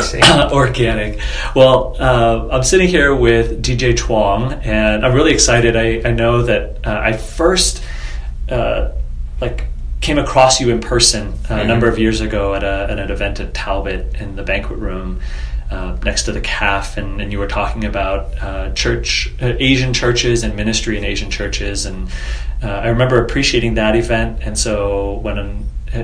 organized, organic, as they say. organic. Well, uh, I'm sitting here with DJ Chuang, and I'm really excited. I, I know that uh, I first uh, like came across you in person uh, mm-hmm. a number of years ago at, a, at an event at Talbot in the banquet room. Uh, next to the calf, and, and, you were talking about uh, church, uh, Asian churches and ministry in Asian churches, and uh, I remember appreciating that event. And so when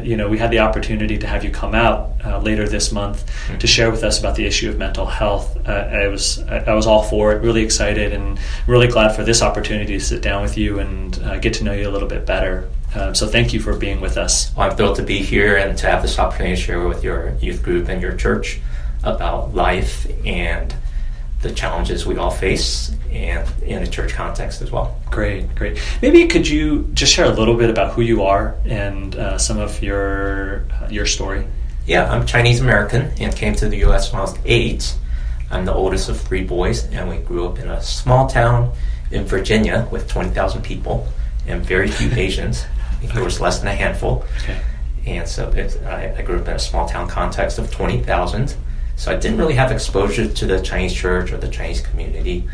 you know we had the opportunity to have you come out later this month mm-hmm. to share with us about the issue of mental health, I was I, I, was all for it, really excited, and really glad for this opportunity to sit down with you and get to know you a little bit better. Um, so thank you for being with us. Well, I'm thrilled to be here and to have this opportunity to share with your youth group and your church about life and the challenges we all face and in a church context as well. Great, great. Maybe could you just share a little bit about who you are and uh, some of your uh, your story? Yeah, I'm Chinese American and came to the U.S. when I was eight. I'm the oldest of three boys, and we grew up in a small town in Virginia with 20,000 people and very few Asians. There was less than a handful. Okay. And so I, I grew up in a small town context of 20,000 so I didn't really have exposure to the Chinese church or the Chinese community.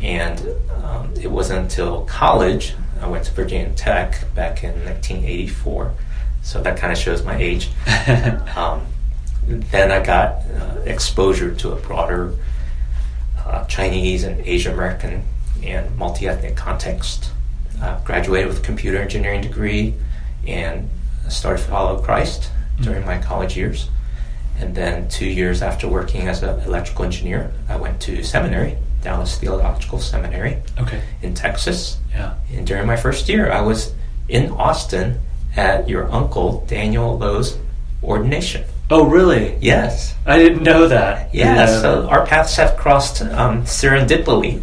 And um, it wasn't until college, I went to Virginia Tech back in 1984. So that kind of shows my age. um, then I got uh, exposure to a broader uh, Chinese and Asian American and multi ethnic context. Uh, graduated with a computer engineering degree and started to follow Christ during my college years. And then two years after working as an electrical engineer, I went to seminary, Dallas Theological Seminary, okay. in Texas. Yeah. And during my first year, I was in Austin at your uncle Daniel Lowe's ordination. Oh, really? Yes. I didn't know that. Yeah, so our paths have crossed um, serendipitously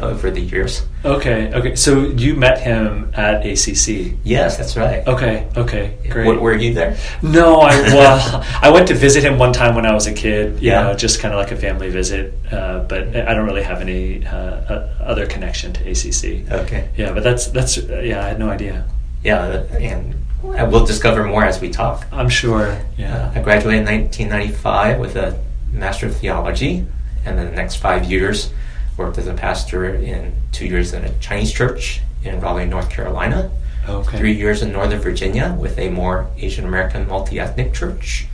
over the years. Okay, okay. So you met him at ACC? Yes, that's right. Okay, okay, great. W- were you there? No, I well, I went to visit him one time when I was a kid. yeah, know, just kind of like a family visit. Uh, but I don't really have any uh, uh, other connection to ACC. Okay. Yeah, but that's that's yeah, I had no idea. Yeah, and we'll discover more as we talk. I'm sure. Yeah. Uh, I graduated in 1995 with a Master of Theology, and then the next five years worked as a pastor in two years in a Chinese church in Raleigh, North Carolina. Okay. Three years in Northern Virginia with a more Asian American multi ethnic church.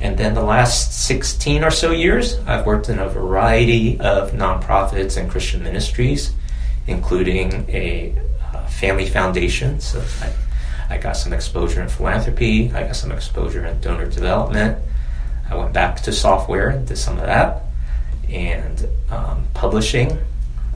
And then the last 16 or so years, I've worked in a variety of nonprofits and Christian ministries, including a uh, family foundation. So I I got some exposure in philanthropy. I got some exposure in donor development. I went back to software and did some of that, and um, publishing,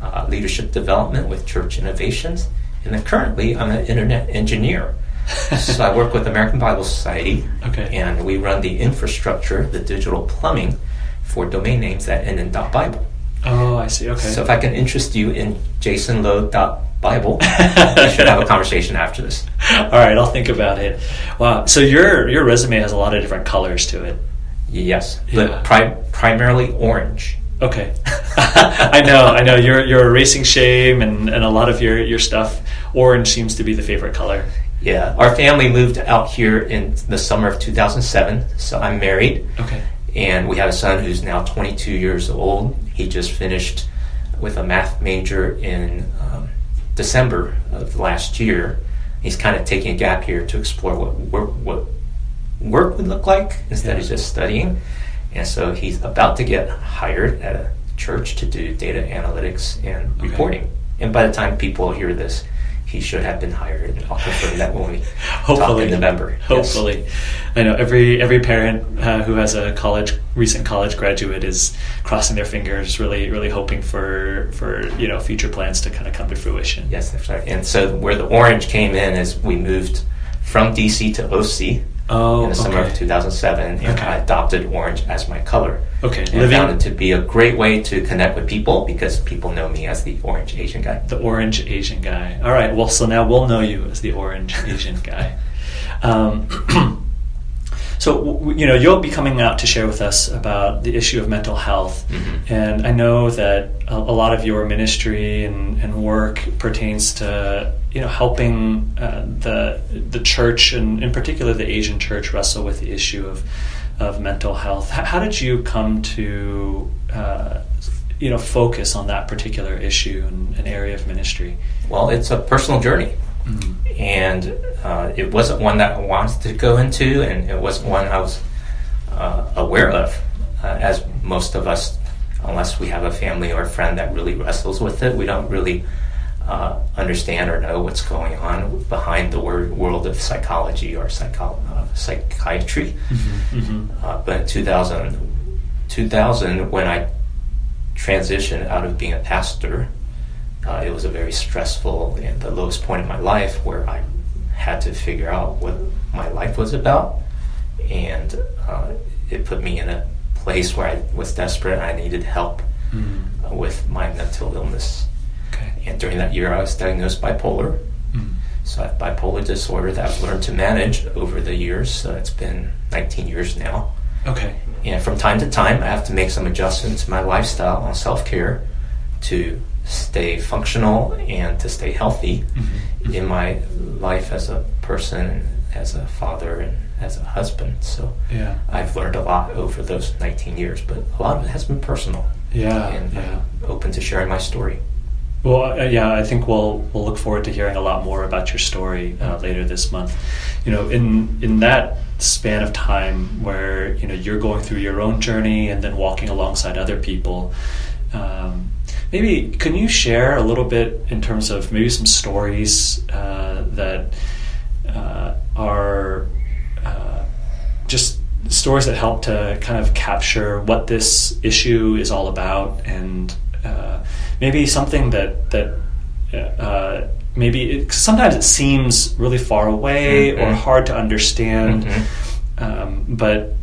uh, leadership development with Church Innovations, and then currently I'm an internet engineer. so I work with American Bible Society, okay. and we run the infrastructure, the digital plumbing for domain names that end in .bible. Oh, I see. Okay. So if I can interest you in jasonlowe.bible, Bible. we should have a conversation after this. All right, I'll think about it. Wow. So your your resume has a lot of different colors to it. Yes, yeah. but pri- primarily orange. Okay. I know, I know. You're you're erasing shame and, and a lot of your, your stuff. Orange seems to be the favorite color. Yeah. Our family moved out here in the summer of 2007, so I'm married. Okay. And we have a son who's now 22 years old. He just finished with a math major in um, December of last year. He's kind of taking a gap here to explore what work, what work would look like instead yeah. of just studying. And so he's about to get hired at a church to do data analytics and okay. reporting. And by the time people hear this, he should have been hired. And I'll confirm that when we hopefully in November. Hopefully, yes. I know every every parent uh, who has a college recent college graduate is crossing their fingers, really really hoping for for you know future plans to kind of come to fruition. Yes, that's right. And so where the orange came in is we moved from DC to OC oh, in the summer okay. of 2007, and okay. I adopted orange as my color. Okay, and Living. found it to be a great way to connect with people because people know me as the orange Asian guy. The orange Asian guy. All right. Well, so now we'll know you as the orange Asian guy. Um, So you know you'll be coming out to share with us about the issue of mental health, Mhm. and I know that a, a lot of your ministry and, and work pertains to you know helping uh, the the church and in particular the Asian church wrestle with the issue of of mental health. How did you come to uh, you know focus on that particular issue and an area of ministry? Well, it's a personal journey. And uh, it wasn't one that I wanted to go into, and it wasn't one I was uh, aware of, uh, as most of us, unless we have a family or a friend that really wrestles with it, we don't really uh, understand or know what's going on behind the word, world of psychology or psycho- uh, psychiatry. Uh, but in 2000, 2000, when I transitioned out of being a pastor, uh, it was a very stressful and the lowest point in my life where I had to figure out what my life was about. And uh, it put me in a place where I was desperate. I needed help uh, with my mental illness. Okay. And during that year, I was diagnosed bipolar. So I have bipolar disorder that I've learned to manage over the years. So it's been 19 years now. Okay. And from time to time, I have to make some adjustments to my lifestyle on self care to stay functional and to stay healthy in my life as a person, as a father, and as a husband. So Yeah. I've learned a lot over those 19 years, but a lot of it has been personal. Yeah. and yeah. I'm open to sharing my story. Well, uh, yeah, I think we'll we'll look forward to hearing a lot more about your story uh, later this month. You know, in in that span of time where you know you're going through your own journey and then walking alongside other people. Um, maybe can you share a little bit in terms of maybe some stories uh, that uh, are uh, just stories that help to kind of capture what this issue is all about and uh, maybe something that that uh, maybe it, sometimes it seems really far away or Mhm. hard to understand Mhm. um, but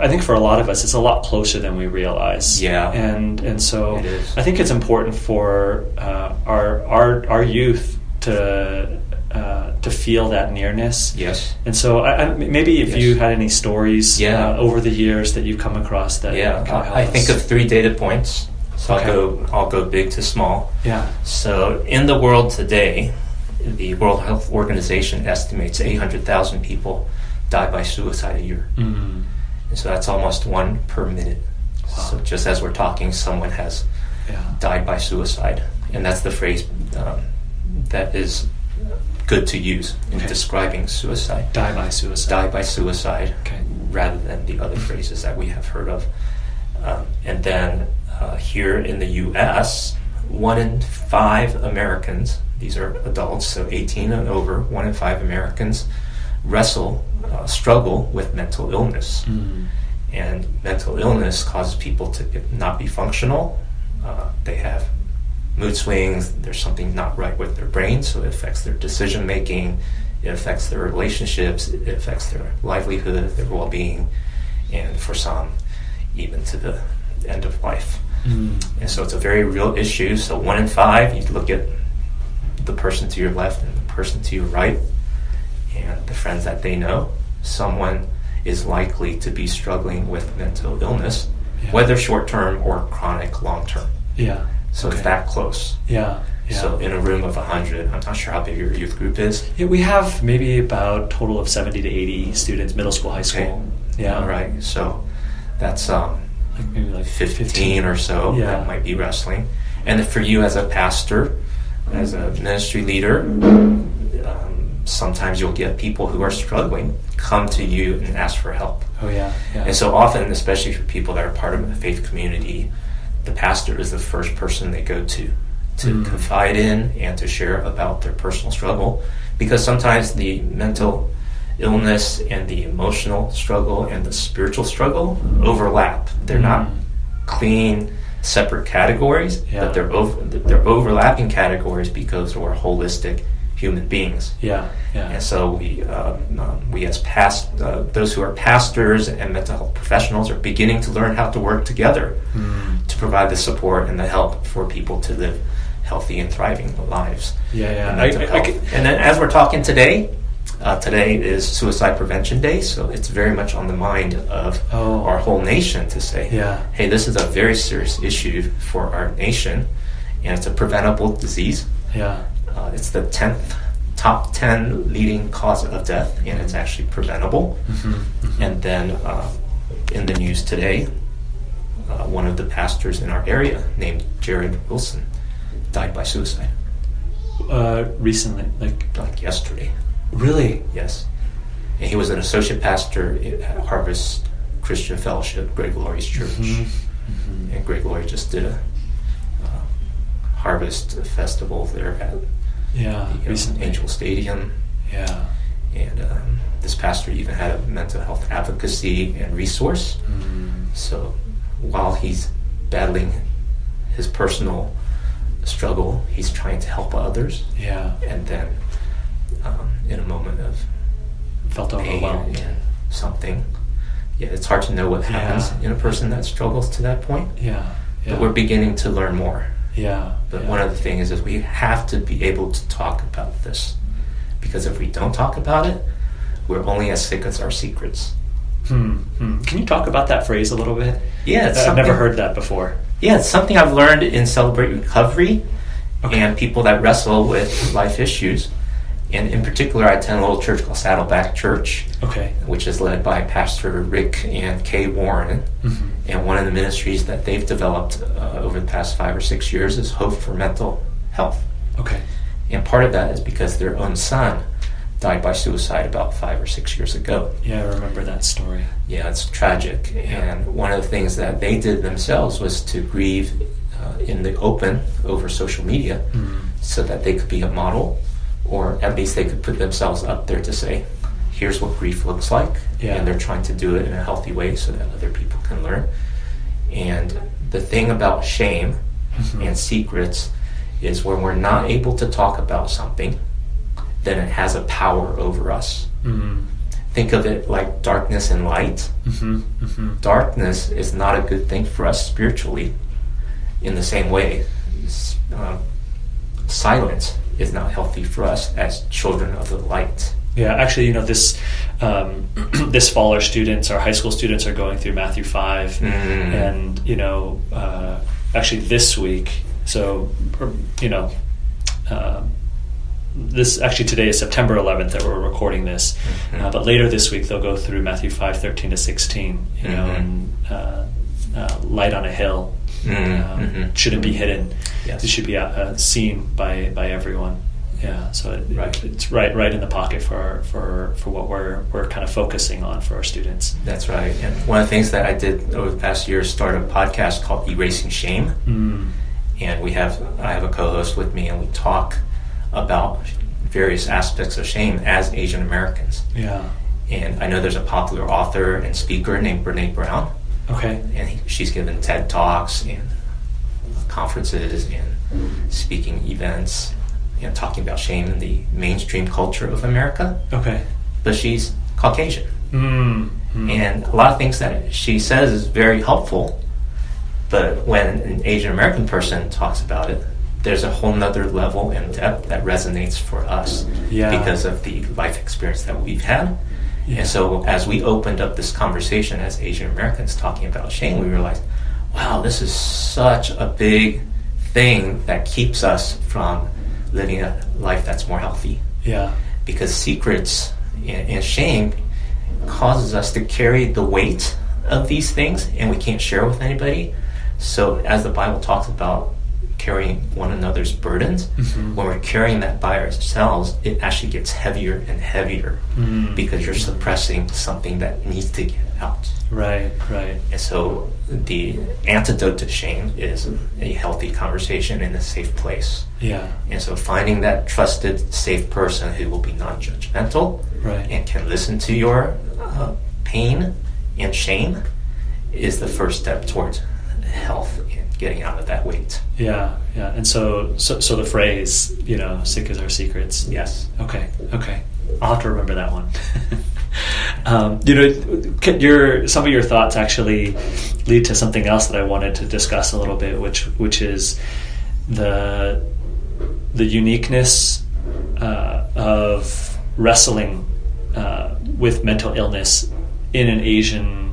I think for a lot of us it's a lot closer than we realize Yeah. and and so. I think it's important for uh, our our our youth to uh, to feel that nearness Yes. and so, I, I, maybe if Yes. you had any stories Yeah. uh, over the years that you've come across that Yeah, kind of help I, I think of three data points. So Okay. I'll go. I'll go big to small. yeah, So in the world today, the World Health Organization estimates 800,000 people die by suicide a year. mm. And so that's almost one per minute. Wow. So just as we're talking, someone has yeah, died by suicide, and that's the phrase um, that is good to use in Okay. describing suicide. die by suicide. Die by suicide, Okay. rather than the other phrases that we have heard of. Um, and then uh, here in the U.S., one in five Americans, these are adults, so 18 and over, one in five Americans wrestle, uh, struggle with mental illness. Mm. And mental illness causes people to not be functional. Uh, they have mood swings. There's something not right with their brain, so it affects their decision making. It affects their relationships. It affects their livelihood, their well being, and for some, even to the end of life. Mm. And so it's a very real issue. So one in five, you look at the person to your left and the person to your right, and the friends that they know. Someone is likely to be struggling with mental illness, Yeah. whether short term or chronic long term. Yeah. So Okay. it's that close. Yeah. Yeah. So in a room of 100, I'm not sure how big your youth group is. yeah, we have maybe about total of seventy to eighty students, middle school, high school. Yeah. All right. So that's um, Like maybe like 15 or so Yeah. that might be wrestling. And for you as a pastor, as a ministry leader, um, sometimes you'll get people who are struggling come to you and ask for help. Oh yeah. Yeah. And so often, especially for people that are part of a faith community, the pastor is the first person they go to to Mm. confide in and to share about their personal struggle because sometimes the mental illness and the emotional struggle and the spiritual struggle overlap. They're not Mm. clean separate categories, Yeah. but they're over, they're overlapping categories because we're holistic human beings. yeah. Yeah. And so we, um, we as past, uh, those who are pastors and mental health professionals are beginning to learn how to work together Mm. to provide the support and the help for people to live healthy and thriving lives. Yeah. Yeah. and I- I- I and then as we're talking today, Uh, today is Suicide Prevention Day, so it's very much on the mind of Oh. our whole nation to say, Yeah. hey, this is a very serious issue for our nation, and it's a preventable disease. Yeah. Uh, it's the 10th, top 10 leading cause of death, and it's actually preventable. Mm-hmm. And then uh, in the news today, uh, one of the pastors in our area named Jarrid Wilson died by suicide, Uh, recently, like like yesterday. really. Yes. And he was an associate pastor at Harvest Christian Fellowship, Greg Laurie's church. Mm-hmm. And Greg Laurie just did a uh, harvest festival there at Yeah. the uh, recently. Angel Stadium. Yeah. And um, this pastor even had a mental health advocacy and resource. Mm. So while he's battling his personal struggle, he's trying to help others. Yeah. And then, um, in a moment of Felt pain overwhelmed. and something, yeah, it's hard to know what happens Yeah. in a person that struggles to that point. Yeah. Yeah. But we're beginning to learn more. Yeah. But yeah. one of the things is we have to be able to talk about this. Because if we don't talk about it, we're only as sick as our secrets. Hmm. Hmm. Can you talk about that phrase a little bit? Yeah, it's I've never heard that before. Yeah, it's something I've learned in Celebrate Recovery Okay. and people that wrestle with life issues. And in particular, I attend a little church called Saddleback Church, Okay. which is led by Pastor Rick and Kay Warren. Mhm. And one of the ministries that they've developed uh, over the past five or six years is Hope for Mental Health. Okay. And part of that is because their own son died by suicide about five or six years ago. Yeah, I remember that story. Yeah, it's tragic. And one of the things that they did themselves was to grieve uh, in the open over social media Mm. so that they could be a model, or at least they could put themselves up there to say, here's what grief looks like. Yeah. And they're trying to do it in a healthy way so that other people can learn. And the thing about shame Mhm. and secrets is when we're not able to talk about something, then it has a power over us. Mm. Think of it like darkness and light Mm-hmm. Mm-hmm. darkness is not a good thing for us spiritually in the same way um, silence is not healthy for us as children of the light Yeah, actually, you know this um, this fall, our students, our high school students, are going through Matthew 5 Mm. and you know, uh, actually this week. So, you know, um, this actually today is September 11th that we're recording this, Mhm. uh, but later this week they'll go through Matthew 5, 13 to 16. You know, Mhm. and uh, uh, light on a hill Mm, um, mhm. shouldn't be hidden. Yes. It should be uh, seen by by everyone. Yeah, so it, Right. it's right right in the pocket for for for what we're we're kind of focusing on for our students. that's right and one of the things that i did over the past year is start a podcast called erasing shame Mm. and we have i have a co-host with me and we talk about various aspects of shame as asian americans Yeah. and i know there's a popular author and speaker named brene brown Okay. and he, she's given TED talks and conferences and speaking events and talking about shame in the mainstream culture of America. Okay. But she's Caucasian, Mm. Mm. and a lot of things that she says is very helpful. But when an Asian American person talks about it, there's a whole nother level and depth that resonates for us Yeah. because of the life experience that we've had. Yeah. And so, as we opened up this conversation as Asian Americans talking about shame, we realized, wow, this is such a big thing that keeps us from living a life that's more healthy. yeah. Because secrets and, and shame causes us to carry the weight of these things, and we can't share with anybody. So, as the Bible talks about carrying one another's burdens, Mhm. when we're carrying that by ourselves, it actually gets heavier and heavier Mm. because you're suppressing something that needs to get out. Right. Right. And so the antidote to shame is a healthy conversation in a safe place. Yeah. And so finding that trusted, safe person who will be non judgmental Right. and can listen to your uh, pain and shame is the first step towards health getting out of that weight. Yeah. Yeah. And so so so the phrase, you know, sick as our secrets. Yes. Okay. Okay. I'll have to remember that one. um, you know, your some of your thoughts actually lead to something else that I wanted to discuss a little bit, which which is the the uniqueness uh, of wrestling uh, with mental illness in an Asian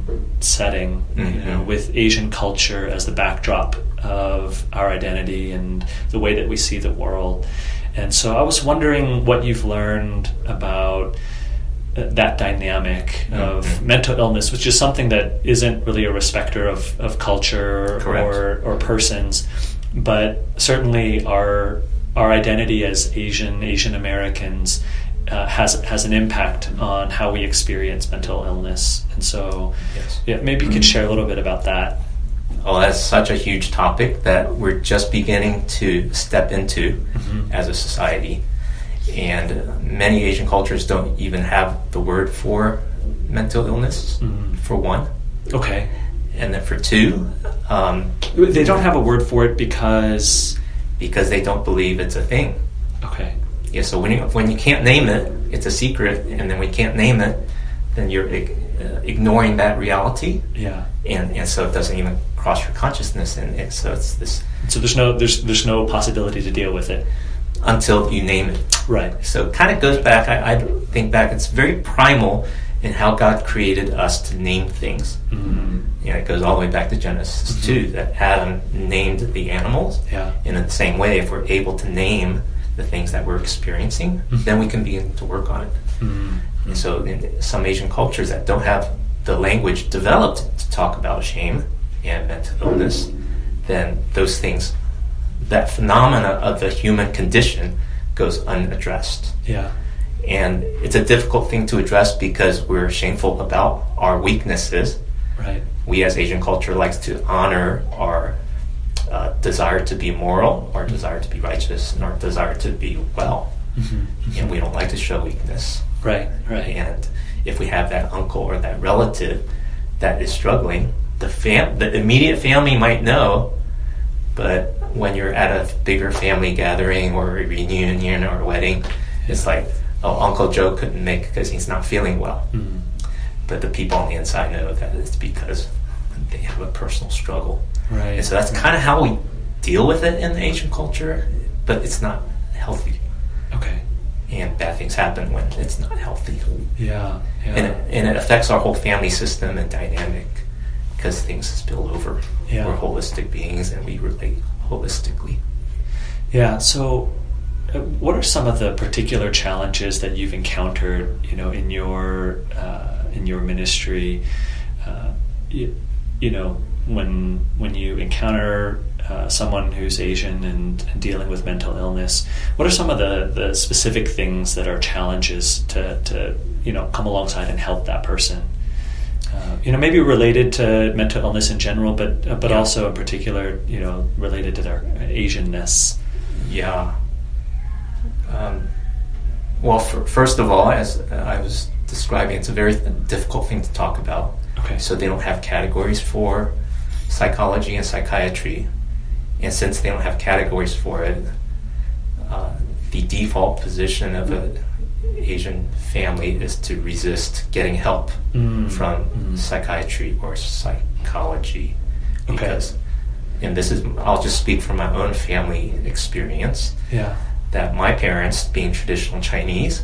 setting, mm-hmm. you know, with Asian culture as the backdrop of our identity and the way that we see the world. And so I was wondering what you've learned about uh, that dynamic mm-hmm. of mental illness, which is something that isn't really a respecter of, of culture or, or persons, but certainly our our identity as Asian Asian Americans uh, has has an impact on how we experience mental illness. And so, yes. yeah, maybe you could mm-hmm. share a little bit about that. Oh, that's such a huge topic that we're just beginning to step into mm-hmm. as a society. And many Asian cultures don't even have the word for mental illness, mm-hmm. for one. Okay. And then for two, um, they don't have a word for it because because they don't believe it's a thing. Okay. Yeah. So when you when you can't name it, it's a secret, and then we can't name it, then you're uh, ignoring that reality. Yeah. And and so it doesn't even cross your consciousness, and it, so it's this. So there's no there's there's no possibility to deal with it until you name it. Right. So it kind of goes back. I, I think back. It's very primal in how God created us to name things. Mm-hmm. You know, it goes all the way back to Genesis mm-hmm. 2 that Adam named the animals. Yeah. In the same way, if we're able to name the things that we're experiencing, mm-hmm. then we can begin to work on it. Mm-hmm. And so, in some Asian cultures that don't have the language developed to talk about shame and mental illness, then those things, that phenomena of the human condition, goes unaddressed. Yeah. And it's a difficult thing to address because we're shameful about our weaknesses. Right. We as Asian culture likes to honor our uh, desire to be moral, our desire to be righteous, and our desire to be well. Mm-hmm. And we don't like to show weakness. Right, right. And if we have that uncle or that relative that is struggling, the fam- the immediate family might know, but when you're at a bigger family gathering or a reunion or a wedding, it's like, oh, Uncle Joe couldn't make because he's not feeling well. Mm. But the people on the inside know that it's because they have a personal struggle. Right. And so that's kind of how we deal with it in the Asian culture, but it's not healthy. Okay. And bad things happen when it's not healthy. Yeah. yeah. And, it, and it affects our whole family system and dynamic because things spill over. Yeah. We're holistic beings and we relate holistically. Yeah. So uh, what are some of the particular challenges that you've encountered, you know, in your uh, in your ministry? Uh, you, you, know, when when you encounter uh, someone who's Asian and, and, dealing with mental illness, what are some of the, the specific things that are challenges to, to you know come alongside and help that person? Uh, you know, maybe related to mental illness in general, but uh, but yeah. also in particular, you know, related to their Asianness. Yeah. Um, well, for, first of all, as I was describing, it's a very difficult thing to talk about. Okay. So they don't have categories for psychology and psychiatry, and since they don't have categories for it, uh, the default position of an Asian family is to resist getting help mm. from mm. psychiatry or psychology because. And this is, I'll just speak from my own family experience. Yeah that my parents, being traditional Chinese,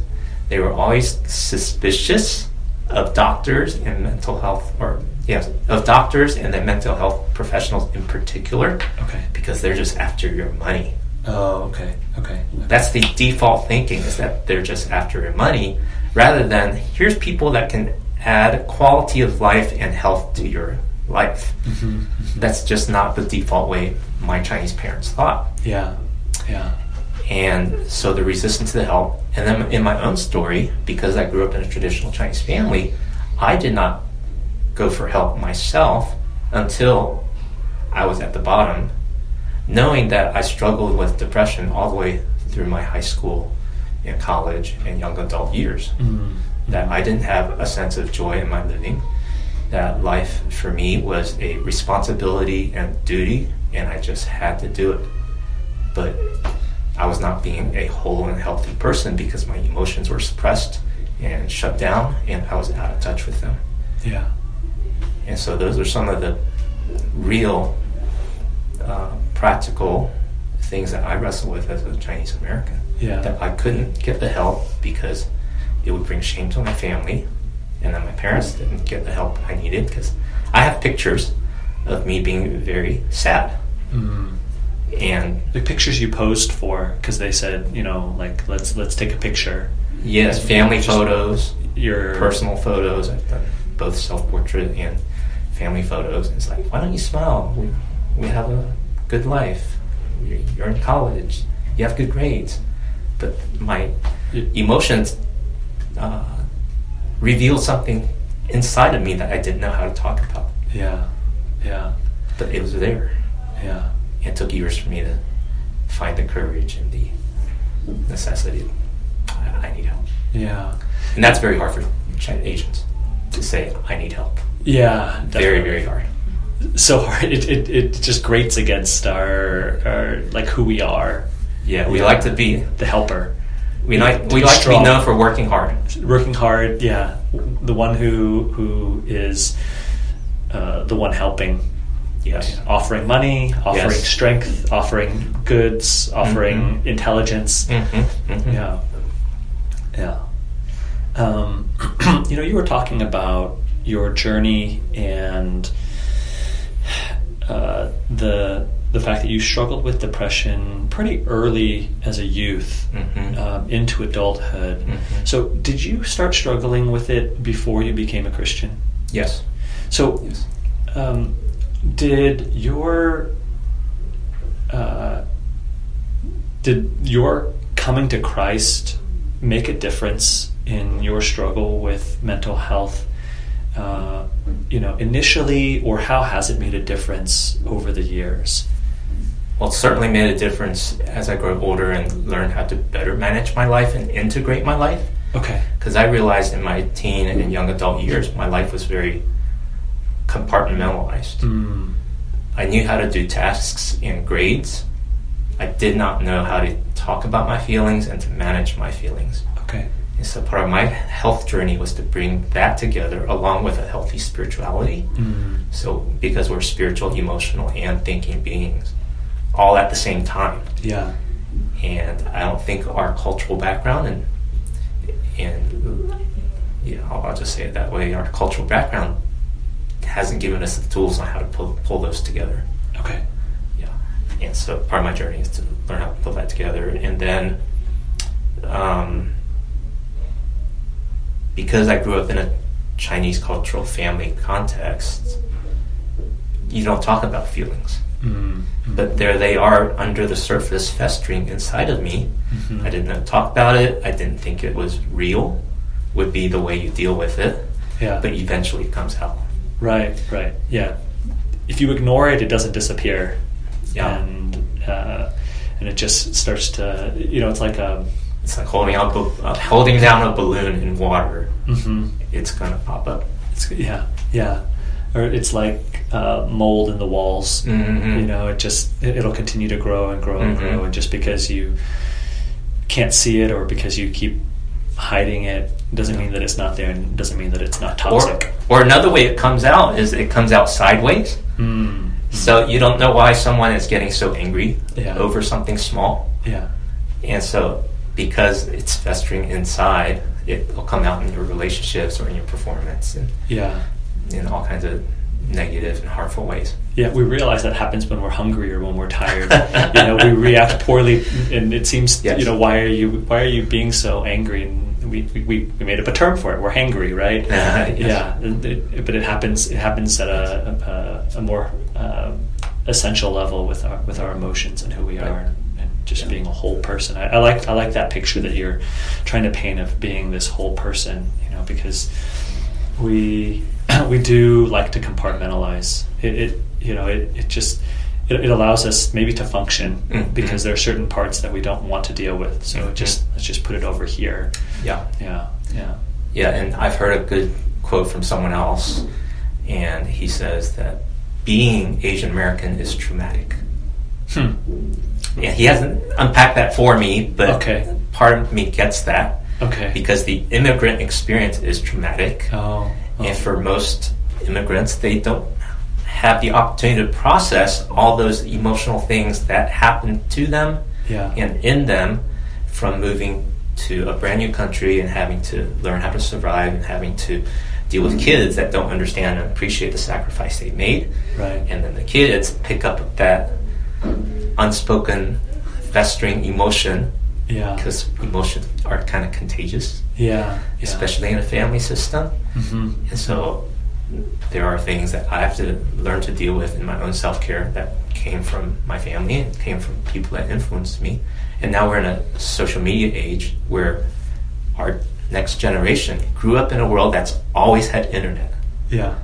they were always suspicious of doctors and mental health, or yes, of doctors and the mental health professionals in particular. Okay. Because they're just after your money. Oh, okay. Okay. okay. That's the default thinking is that they're just after your money, rather than here's people that can add quality of life and health to your life. Mm-hmm, mm-hmm. That's just not the default way my Chinese parents thought. Yeah. Yeah. And so the resistance to the help. And then in my own story, because I grew up in a traditional Chinese family, I did not go for help myself until I was at the bottom, knowing that I struggled with depression all the way through my high school and college and young adult years. Mm-hmm. That I didn't have a sense of joy in my living. That life for me was a responsibility and duty, and I just had to do it. But I was not being a whole and healthy person because my emotions were suppressed and shut down, and I was out of touch with them. Yeah. And so those are some of the real uh, practical things that I wrestle with as a Chinese American. Yeah. That I couldn't get the help because it would bring shame to my family, and then my parents didn't get the help I needed because I have pictures of me being very sad. Mm. And The pictures you posed for, because they said, you know, like let's let's take a picture. yes, family Just- photos, Your personal photos. I've done both self portrait and family photos. And it's like, why don't you smile? We, we have a good life. You're, you're in college. You have good grades. But my emotions uh, revealed something inside of me that I didn't know how to talk about. Yeah, yeah, But it was there. yeah. It took years for me to find the courage and the necessity. I, I need help. Yeah. And that's very hard for Asians to say, I need help. Yeah. Very, definitely. very hard. So hard. It, it, it just grates against our, our like who we are, Yeah, we Yeah. like to be the helper. we like we like to be known for working hard. working hard yeah the one who who is uh, the one helping Yes. offering money offering Yes. strength offering goods offering Mhm. intelligence Mm-hmm, mm-hmm. yeah yeah um, you know you were talking about your journey and uh, the the fact that you struggled with depression pretty early as a youth Mhm. um, into adulthood. Mhm. So, did you start struggling with it before you became a Christian? Yes. So, Yes. um, did your uh, did your coming to Christ make a difference in your struggle with mental health? Uh, you know, initially, or how has it made a difference over the years? Well, it certainly made a difference as I grew older and learned how to better manage my life and integrate my life. Okay. Because I realized in my teen and young adult years, my life was very compartmentalized. Mm. I knew how to do tasks and grades. I did not know how to talk about my feelings and to manage my feelings. Okay. And so part of my health journey was to bring that together along with a healthy spirituality. Mm. So because we're spiritual, emotional, and thinking beings, all at the same time. Yeah. And I don't think our cultural background and and yeah, I'll, I'll just say it that way. Our cultural background hasn't given us the tools on how to pull pull those together. Okay. Yeah, and so part of my journey is to learn how to pull that together, and then um, because I grew up in a Chinese cultural family context, you don't talk about feelings, Mm. but there they are under the surface, festering inside of me. Mhm. I didn't talk about it. I didn't think it was real. Would be the way you deal with it, Yeah. but eventually it comes out. Right, right. Yeah. If you ignore it, it doesn't disappear. Yeah. And uh, and it just starts to, you know, it's like a. It's like holding out, uh, holding down a balloon in water. hmm It's gonna pop up. It's, yeah, yeah. Or it's like uh, mold in the walls. Mhm. You know, it just it, it'll continue to grow and grow and Mhm. grow, and just because you can't see it or because you keep hiding it doesn't mean that it's not there, and doesn't mean that it's not Or, toxic. or another way it comes out is it comes out sideways. Mm. So you don't know why someone is getting so angry Yeah. over something small. Yeah. And so because it's festering inside, it will come out in your relationships or in your performance and Yeah. in all kinds of negative and harmful ways. Yeah, we realize that happens when we're hungry or when we're tired. you know, we react poorly, and it seems, Yes. you know, why are you why are you being so angry? And we, we, we made up a term for it. We're hangry, right? Yes. Yeah, and it- but it happens it happens at a a, a more uh, essential level with our with our emotions and who we are. Right. And, and just Yeah. being a whole person, I, I like I like that picture that you're trying to paint of being this whole person. You know, because we we do like to compartmentalize. It, it you know it, it just it, it allows us maybe to function Mhm. because there are certain parts that we don't want to deal with. So Mhm. just let's just put it over here. Yeah. Yeah, yeah. Yeah, and I've heard a good quote from someone else, and he says that being Asian American is traumatic. Hmm. Yeah, he hasn't unpacked that for me, but Okay. part of me gets that Okay. because the immigrant experience is traumatic, oh, oh. and for most immigrants, they don't have the opportunity to process all those emotional things that happen to them yeah. and in them from moving to a brand new country and having to learn how to survive and having to deal with kids that don't understand and appreciate the sacrifice they made. Right. And then the kids pick up that unspoken, festering emotion Yeah. because emotions are kind of contagious, Yeah. especially in a family system. hmm And so there are things that I have to learn to deal with in my own self care that came from my family and came from people that influenced me. And now we're in a social media age where our next generation grew up in a world that's always had internet. Yeah.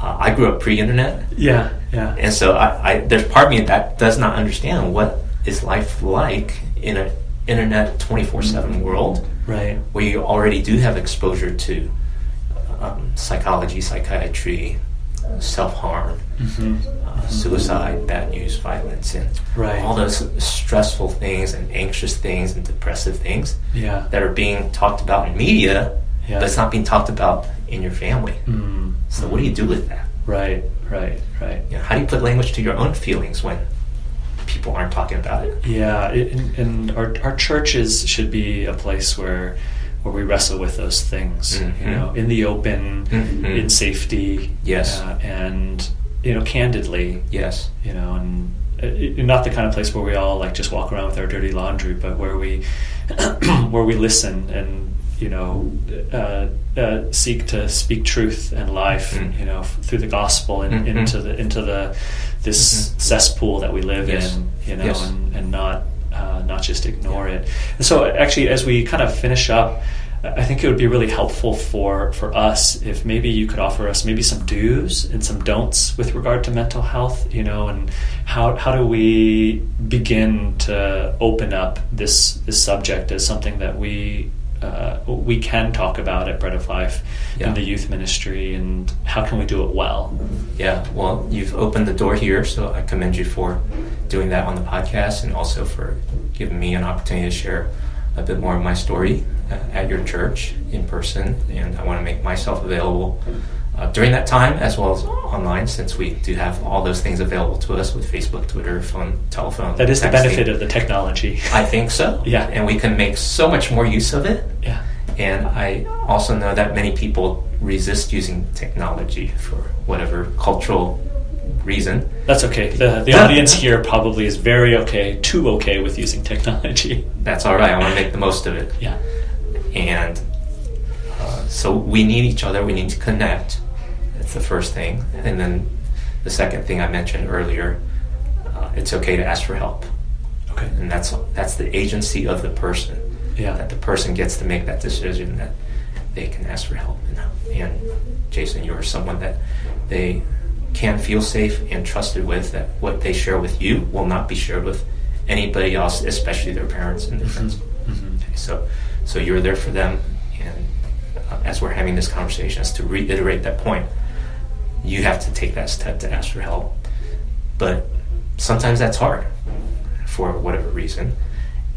Uh, I grew up pre internet. Yeah. Yeah. And so I, I, there's part of me that does not understand what is life like in an internet 24 7 world Right. where you already do have exposure to um, psychology, psychiatry, self harm, hmm uh, suicide, bad news, violence, and Right. all those stressful things and anxious things and depressive things Yeah. that are being talked about in media, Yeah. but it's not being talked about in your family. Mm. So, what do you do with that? Right. Right. Right. You know, how do you put language to your own feelings when people aren't talking about it? Yeah, it, and, and our our churches should be a place where where we wrestle with those things, Mhm. you know, in the open, Mhm. in safety, Yes. uh, and you know, candidly, Yes. you know, and uh, not the kind of place where we all like just walk around with our dirty laundry, but where we where we listen and you know uh, uh, seek to speak truth and life, Mhm. you know, f- through the gospel and Mhm. into the into the this Mhm. cesspool that we live Yes. in, you know, Yes. and, and not uh, not just ignore it. And so, actually, as we kind of finish up. I think it would be really helpful for, for us if maybe you could offer us maybe some do's and some don'ts with regard to mental health, you know, and how, how do we begin to open up this this subject as something that we uh, we can talk about at Bread of Life Yeah. in the youth ministry, and how can we do it well? Yeah, well, you've opened the door here, so I commend you for doing that on the podcast and also for giving me an opportunity to share a bit more of my story uh, at your church in person. And I want to make myself available uh, during that time as well as online, since we do have all those things available to us with Facebook, Twitter, phone, telephone. That is the benefit of the technology. I think so. Yeah. And we can make so much more use of it. yeah. And I also know that many people resist using technology for whatever cultural reason. That's okay. The, the audience here probably is very okay, too okay with using technology. That's all right. I want to make the most of it. Yeah. And uh, so we need each other. We need to connect. The first thing. And then the second thing I mentioned earlier, uh, it's okay to ask for help. Okay. And that's that's the agency of the person. Yeah. That the person gets to make that decision that they can ask for help. And, and Jason, you're someone that they can feel safe and trusted with. That what they share with you will not be shared with anybody else, especially their parents and their friends. Mhm. Okay, so, so you're there for them, and uh, as we're having this conversation, is to reiterate that point. You have to take that step to ask for help, but sometimes that's hard for whatever reason,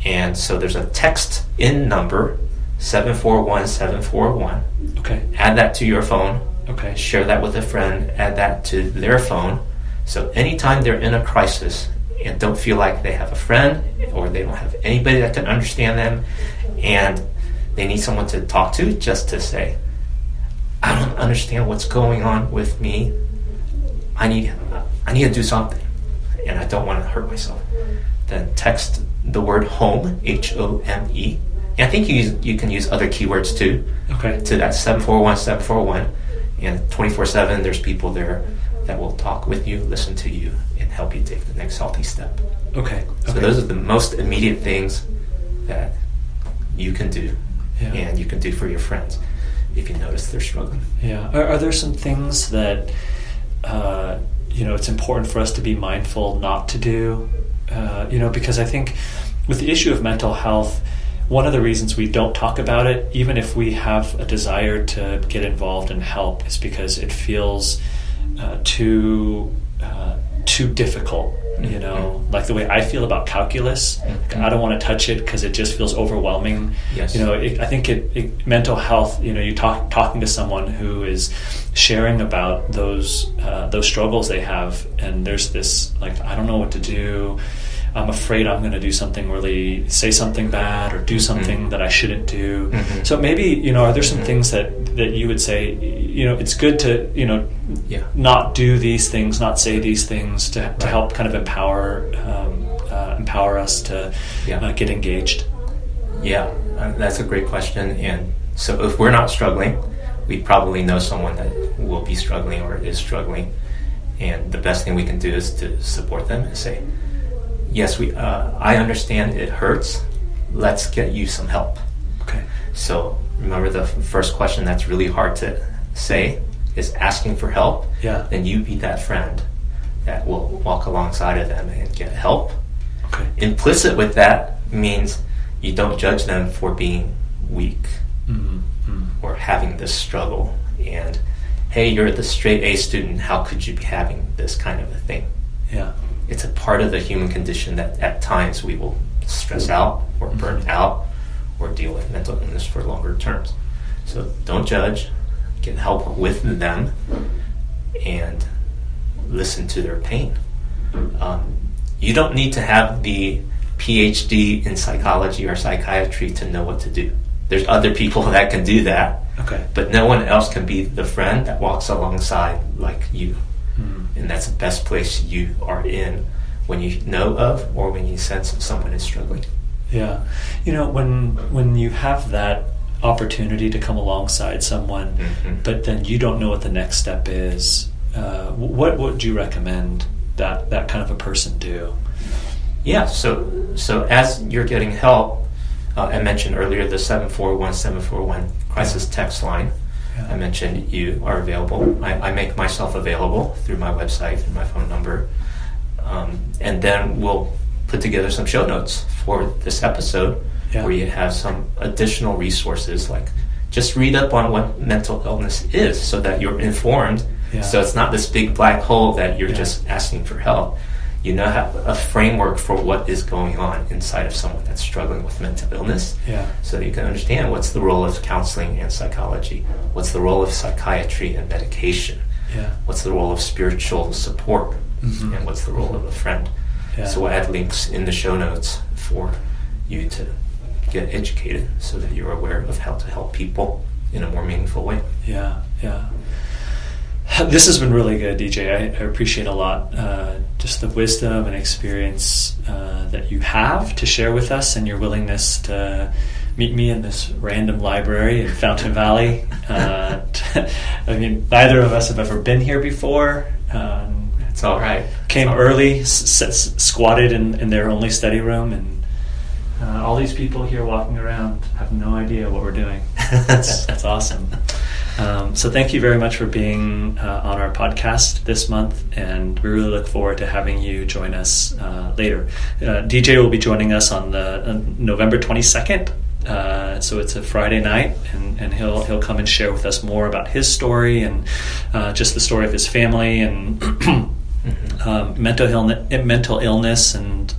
and so there's a text in number seven four one seven four one. Okay. Add that to your phone. Okay. Share that with a friend. Add that to their phone. So anytime they're in a crisis and don't feel like they have a friend or they don't have anybody that can understand them, and they need someone to talk to, just to say, "I don't understand what's going on with me. I need, I need to do something, and I don't want to hurt myself." Then text the word home, H O M E. And I think you use, you can use other keywords too Okay. to that 741 741 and 24 7 there's people there that will talk with you listen to you and help you take the next healthy step Okay. so okay. those are the most immediate things that you can do Yeah. and you can do for your friends if you notice they're struggling Yeah. Are, are there some things that uh, you know it's important for us to be mindful not to do? Uh, you know, because I think with the issue of mental health, one of the reasons we don't talk about it, even if we have a desire to get involved and help, is because it feels uh, too uh, too difficult. You know, like the way I feel about calculus, like, I don't want to touch it because it just feels overwhelming. Yes. You know, it, I think it, it mental health. You know, you talk talking to someone who is sharing about those uh, those struggles they have, and there's this like I don't know what to do. I'm afraid I'm going to do something really, say something bad or do something Mm-hmm. that I shouldn't do. Mhm. So maybe you know, are there some Mhm. things that that you would say, you know, it's good to you know, Yeah. not do these things, not say these things to to help kind of empower um, uh, empower us to Yeah. uh, get engaged. Yeah, uh, that's a great question. And so, if we're not struggling, we probably know someone that will be struggling or is struggling. And the best thing we can do is to support them and say, "Yes, we. Uh, I understand it hurts. Let's get you some help." Okay. So remember the f- first question that's really hard to say is asking for help. Yeah. Then you be that friend that will walk alongside of them and get help Okay. implicit with that means you don't judge them for being weak mm mm. or having this struggle and hey you're the straight a student how could you be having this kind of a thing Yeah. It's a part of the human condition that at times we will stress out or burn Mhm. out or deal with mental illness for longer terms so don't judge get help with them and listen to their pain um, you don't need to have the phd in psychology or psychiatry to know what to do there's other people that can do that Okay. but no one else can be the friend that walks alongside like you. And that's the best place you are in when you know of or when you sense someone is struggling. Yeah, you know when when you have that opportunity to come alongside someone, Mhm. but then you don't know what the next step is. Uh, what would you recommend that that kind of a person do? Yeah, so so as you're getting help, uh, I mentioned earlier the 741 741 crisis text line. Yeah. I mentioned you are available. I, I make myself available through my website and my phone number. Um, and then we'll put together some show notes for this episode Yeah. where you have some additional resources like just read up on what mental illness is so that you're informed. Yeah. So it's not this big black hole that you're just asking for help. You now have a framework for what is going on inside of someone that's struggling with mental illness Yeah. so that you can understand what's the role of counseling and psychology, what's the role of psychiatry and medication, Yeah. what's the role of spiritual support, Mhm. and what's the role of a friend. Yeah. So we'll add links in the show notes for you to get educated so that you're aware of how to help people in a more meaningful way. Yeah, yeah. This has been really good, DJ. I, I appreciate a lot uh, just the wisdom and experience uh, that you have to share with us, and your willingness to meet me in this random library in Fountain Valley. Uh, I mean, neither of us have ever been here before. Um, It's all right. came all right. early, s- s- squatted in, in their only study room, and uh, all these people here walking around have no idea what we're doing. that's, that's awesome. Um, so thank you very much for being uh, on our podcast this month, and we really look forward to having you join us uh, later. Uh, DJ will be joining us on the uh, November twenty second. Uh, so it's a Friday night, and, and he'll he'll come and share with us more about his story and uh, just the story of his family and Mhm. um, mental illness, mental illness, and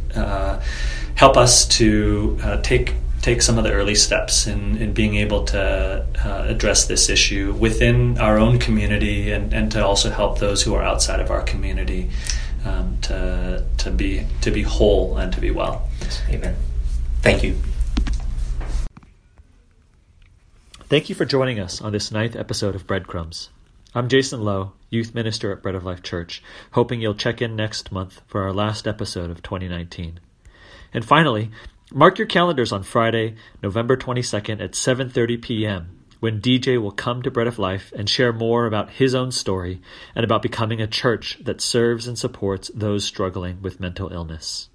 help us to take take some of the early steps in, in being able to uh, address this issue within our own community, and, and to also help those who are outside of our community um, to to be to be whole and to be well. Amen. Thank you. Thank you for joining us on this ninth episode of Breadcrumbs. I'm Jason Lowe, youth minister at Bread of Life Church, hoping you'll check in next month for our last episode of 2019. And finally, mark your calendars on Friday, November 22nd at 7:30 p.m. when DJ will come to Bread of Life and share more about his own story and about becoming a church that serves and supports those struggling with mental illness.